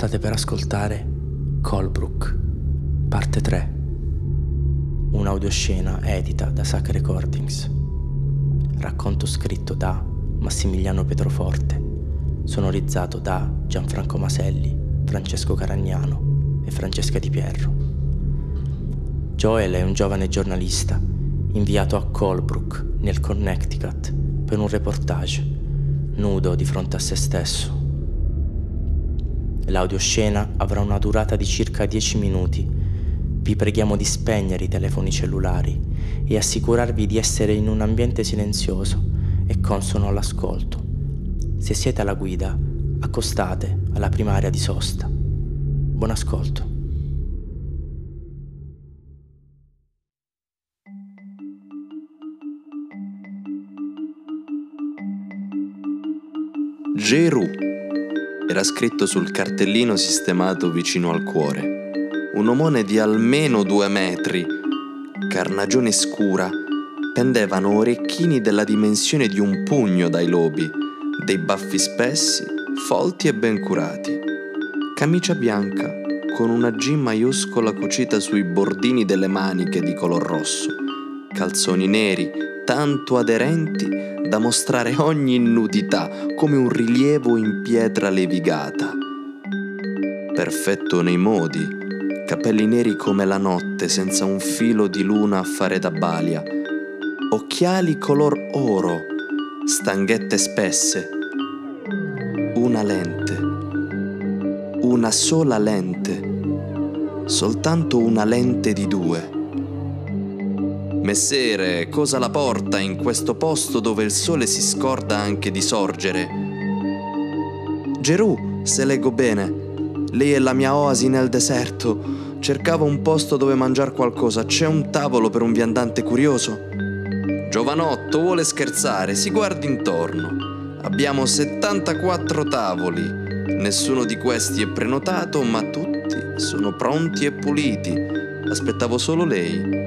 State per ascoltare Colbrook, parte 3, un'audioscena edita da Sac Recordings, racconto scritto da Massimiliano Petroforte, sonorizzato da Gianfranco Maselli, Francesco Caragnano e Francesca Di Pierro. Joel è un giovane giornalista inviato a Colbrook, nel Connecticut, per un reportage, nudo di fronte a se stesso. L'audioscena avrà una durata di circa 10 minuti. Vi preghiamo di spegnere i telefoni cellulari e assicurarvi di essere in un ambiente silenzioso e consono all'ascolto. Se siete alla guida, accostate alla prima area di sosta. Buon ascolto. Geru era scritto sul cartellino sistemato vicino al cuore. Un omone di almeno due metri, carnagione scura, pendevano orecchini della dimensione di un pugno dai lobi, dei baffi spessi, folti e ben curati. Camicia bianca, con una G maiuscola cucita sui bordini delle maniche di color rosso, calzoni neri, tanto aderenti da mostrare ogni nudità come un rilievo in pietra levigata. Perfetto nei modi, capelli neri come la notte senza un filo di luna a fare da balia, occhiali color oro, stanghette spesse, una lente, una sola lente, soltanto una lente di due Messere, cosa la porta in questo posto dove il sole si scorda anche di sorgere? Gerù, se leggo bene, lei è la mia oasi nel deserto. Cercavo un posto dove mangiare qualcosa. C'è un tavolo per un viandante curioso? Giovanotto vuole scherzare, si guardi intorno. Abbiamo 74 tavoli. Nessuno di questi è prenotato, ma tutti sono pronti e puliti. Aspettavo solo lei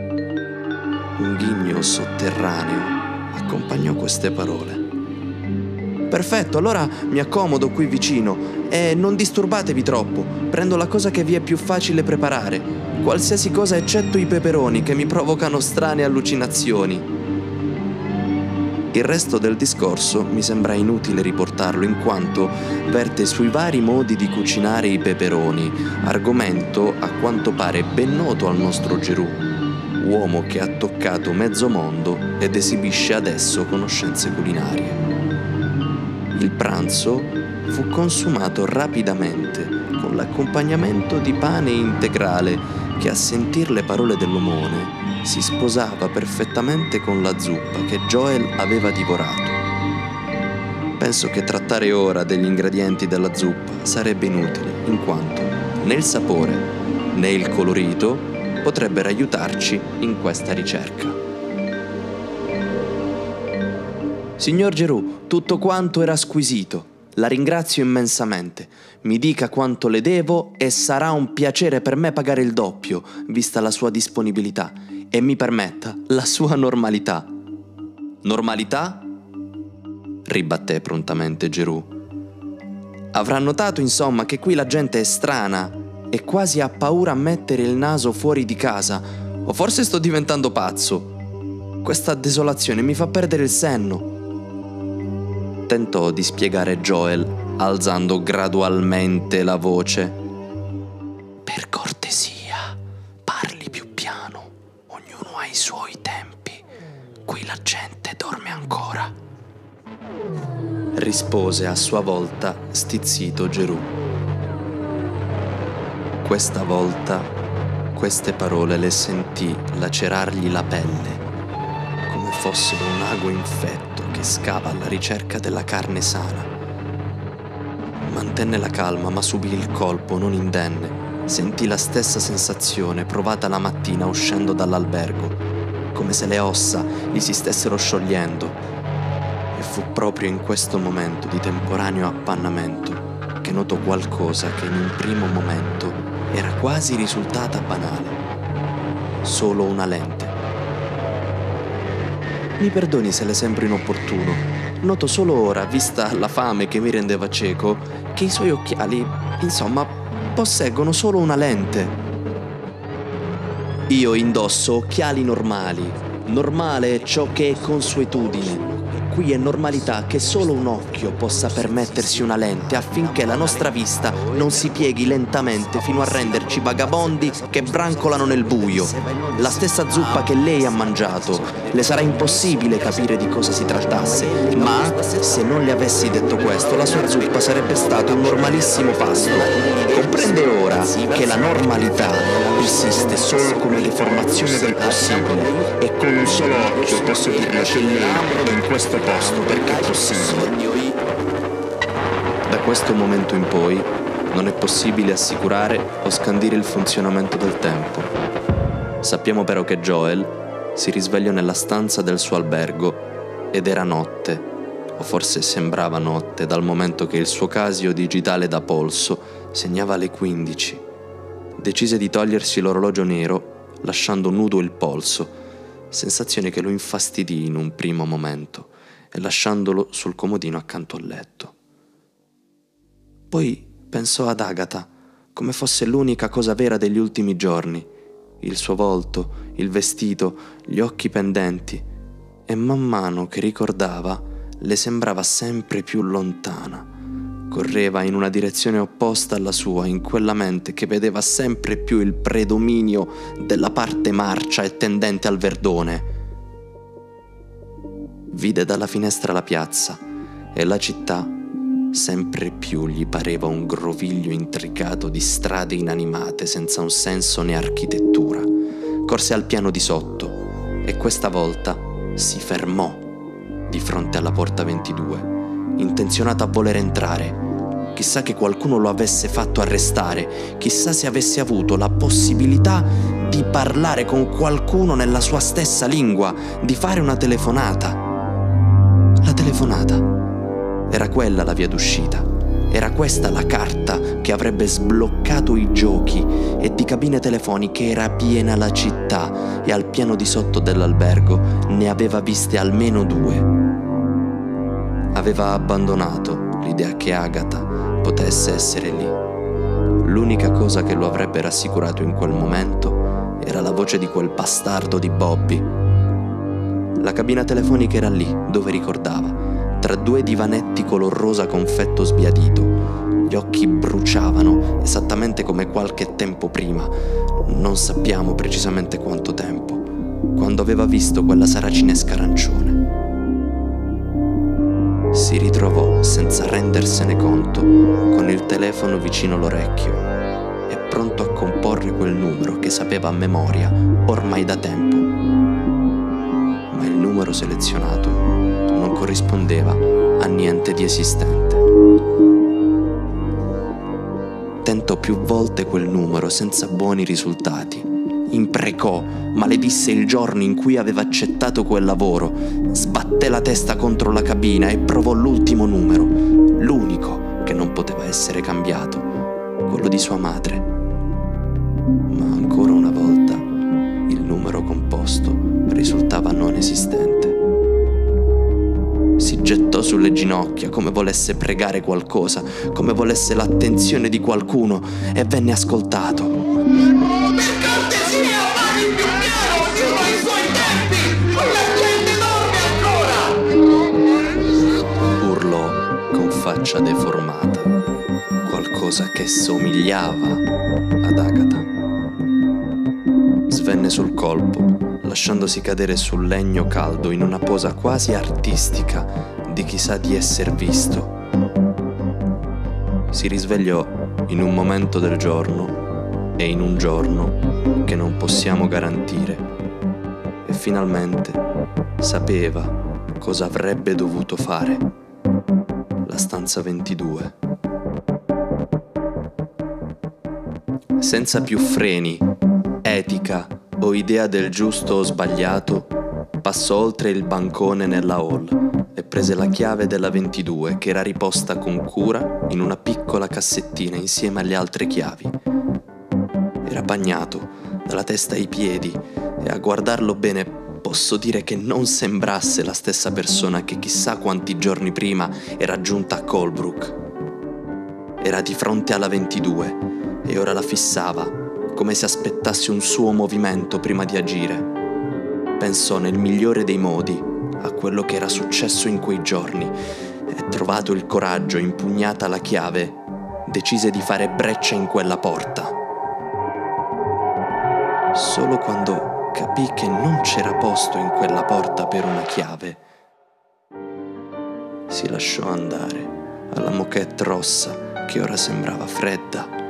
un ghigno sotterraneo accompagnò queste parole. Perfetto, allora mi accomodo qui vicino e non disturbatevi troppo. Prendo la cosa che vi è più facile preparare. Qualsiasi cosa eccetto i peperoni che mi provocano strane allucinazioni. Il resto del discorso mi sembra inutile riportarlo in quanto verte sui vari modi di cucinare i peperoni, argomento a quanto pare ben noto al nostro Gerù uomo che ha toccato mezzo mondo ed esibisce adesso conoscenze culinarie. Il pranzo fu consumato rapidamente con l'accompagnamento di pane integrale che a sentir le parole dell'omone si sposava perfettamente con la zuppa che Joel aveva divorato. Penso che trattare ora degli ingredienti della zuppa sarebbe inutile, in quanto né il sapore né il colorito potrebbero aiutarci in questa ricerca. Signor Gerù, tutto quanto era squisito. La ringrazio immensamente. Mi dica quanto le devo e sarà un piacere per me pagare il doppio, vista la sua disponibilità, e mi permetta la sua normalità. Normalità? ribatté prontamente Gerù. Avrà notato, insomma, che qui la gente è strana, e quasi ha paura a mettere il naso fuori di casa. O forse sto diventando pazzo. Questa desolazione mi fa perdere il senno. Tentò di spiegare Joel, alzando gradualmente la voce. Per cortesia, parli più piano. Ognuno ha i suoi tempi. Qui la gente dorme ancora. Rispose a sua volta stizzito Gerù. Questa volta queste parole le sentì lacerargli la pelle, come fossero un ago infetto che scava alla ricerca della carne sana. Mantenne la calma ma subì il colpo non indenne. Sentì la stessa sensazione provata la mattina uscendo dall'albergo, come se le ossa gli si stessero sciogliendo. E fu proprio in questo momento di temporaneo appannamento che notò qualcosa che in un primo momento era quasi risultata banale. Solo una lente. Mi perdoni se le sembro inopportuno. Noto solo ora, vista la fame che mi rendeva cieco, che i suoi occhiali, insomma, posseggono solo una lente. Io indosso occhiali normali. Normale è ciò che è consuetudine. Qui è normalità che solo un occhio possa permettersi una lente affinché la nostra vista non si pieghi lentamente fino a renderci vagabondi che brancolano nel buio. La stessa zuppa che lei ha mangiato. Le sarà impossibile capire di cosa si trattasse, ma se non le avessi detto questo, la sua zuppa sarebbe stato un normalissimo pasto. Comprende ora che la normalità esiste solo come deformazione del possibile e con un solo occhio posso dirle che mi amo in questo posto perché è possibile. Da questo momento in poi non è possibile assicurare o scandire il funzionamento del tempo. Sappiamo però che Joel si risvegliò nella stanza del suo albergo ed era notte, o forse sembrava notte dal momento che il suo casio digitale da polso segnava le 15. Decise di togliersi l'orologio nero lasciando nudo il polso, sensazione che lo infastidì in un primo momento e lasciandolo sul comodino accanto al letto. Poi pensò ad Agata come fosse l'unica cosa vera degli ultimi giorni, il suo volto, il vestito, gli occhi pendenti, e man mano che ricordava le sembrava sempre più lontana. Correva in una direzione opposta alla sua, in quella mente che vedeva sempre più il predominio della parte marcia e tendente al verdone vide dalla finestra la piazza e la città sempre più gli pareva un groviglio intricato di strade inanimate senza un senso né architettura. Corse al piano di sotto e questa volta si fermò di fronte alla porta 22, intenzionato a voler entrare. Chissà che qualcuno lo avesse fatto arrestare, chissà se avesse avuto la possibilità di parlare con qualcuno nella sua stessa lingua, di fare una telefonata la telefonata. Era quella la via d'uscita. Era questa la carta che avrebbe sbloccato i giochi e di cabine telefoniche era piena la città e al piano di sotto dell'albergo ne aveva viste almeno due. Aveva abbandonato l'idea che Agatha potesse essere lì. L'unica cosa che lo avrebbe rassicurato in quel momento era la voce di quel bastardo di Bobby la cabina telefonica era lì, dove ricordava, tra due divanetti color rosa confetto sbiadito. Gli occhi bruciavano, esattamente come qualche tempo prima, non sappiamo precisamente quanto tempo, quando aveva visto quella saracinesca arancione. Si ritrovò senza rendersene conto, con il telefono vicino all'orecchio e pronto a comporre quel numero che sapeva a memoria ormai da tempo numero selezionato non corrispondeva a niente di esistente. Tentò più volte quel numero senza buoni risultati. Imprecò, maledisse il giorno in cui aveva accettato quel lavoro, sbatté la testa contro la cabina e provò l'ultimo numero, l'unico che non poteva essere cambiato, quello di sua madre. Risultava non esistente. Si gettò sulle ginocchia come volesse pregare qualcosa, come volesse l'attenzione di qualcuno e venne ascoltato. Per cortesia, parli più piano, ognuno ha i suoi tempi! La gente dorme ancora! Urlò con faccia deformata, qualcosa che somigliava ad Agatha. Svenne sul colpo lasciandosi cadere sul legno caldo in una posa quasi artistica di chi sa di esser visto. Si risvegliò in un momento del giorno e in un giorno che non possiamo garantire e finalmente sapeva cosa avrebbe dovuto fare. La stanza 22. Senza più freni, etica, o idea del giusto o sbagliato, passò oltre il bancone nella hall e prese la chiave della 22 che era riposta con cura in una piccola cassettina insieme alle altre chiavi. Era bagnato dalla testa ai piedi e a guardarlo bene posso dire che non sembrasse la stessa persona che chissà quanti giorni prima era giunta a Colebrook. Era di fronte alla 22 e ora la fissava, come se aspettasse un suo movimento prima di agire. Pensò nel migliore dei modi a quello che era successo in quei giorni e trovato il coraggio, impugnata la chiave, decise di fare breccia in quella porta. Solo quando capì che non c'era posto in quella porta per una chiave, si lasciò andare alla moquette rossa che ora sembrava fredda,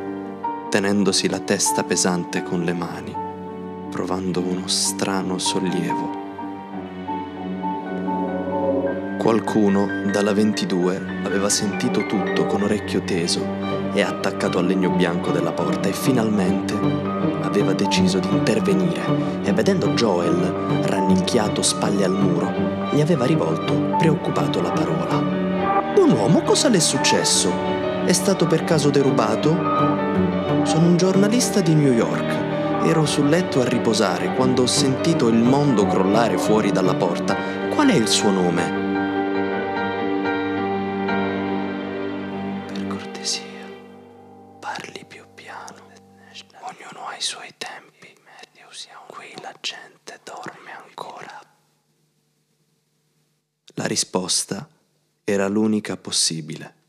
tenendosi la testa pesante con le mani, provando uno strano sollievo. Qualcuno dalla 22 aveva sentito tutto con orecchio teso e attaccato al legno bianco della porta e finalmente aveva deciso di intervenire e vedendo Joel rannicchiato spalle al muro, gli aveva rivolto preoccupato la parola. Buon uomo, cosa le è successo? È stato per caso derubato? Sono un giornalista di New York. Ero sul letto a riposare quando ho sentito il mondo crollare fuori dalla porta. Qual è il suo nome? La risposta era l'unica possibile.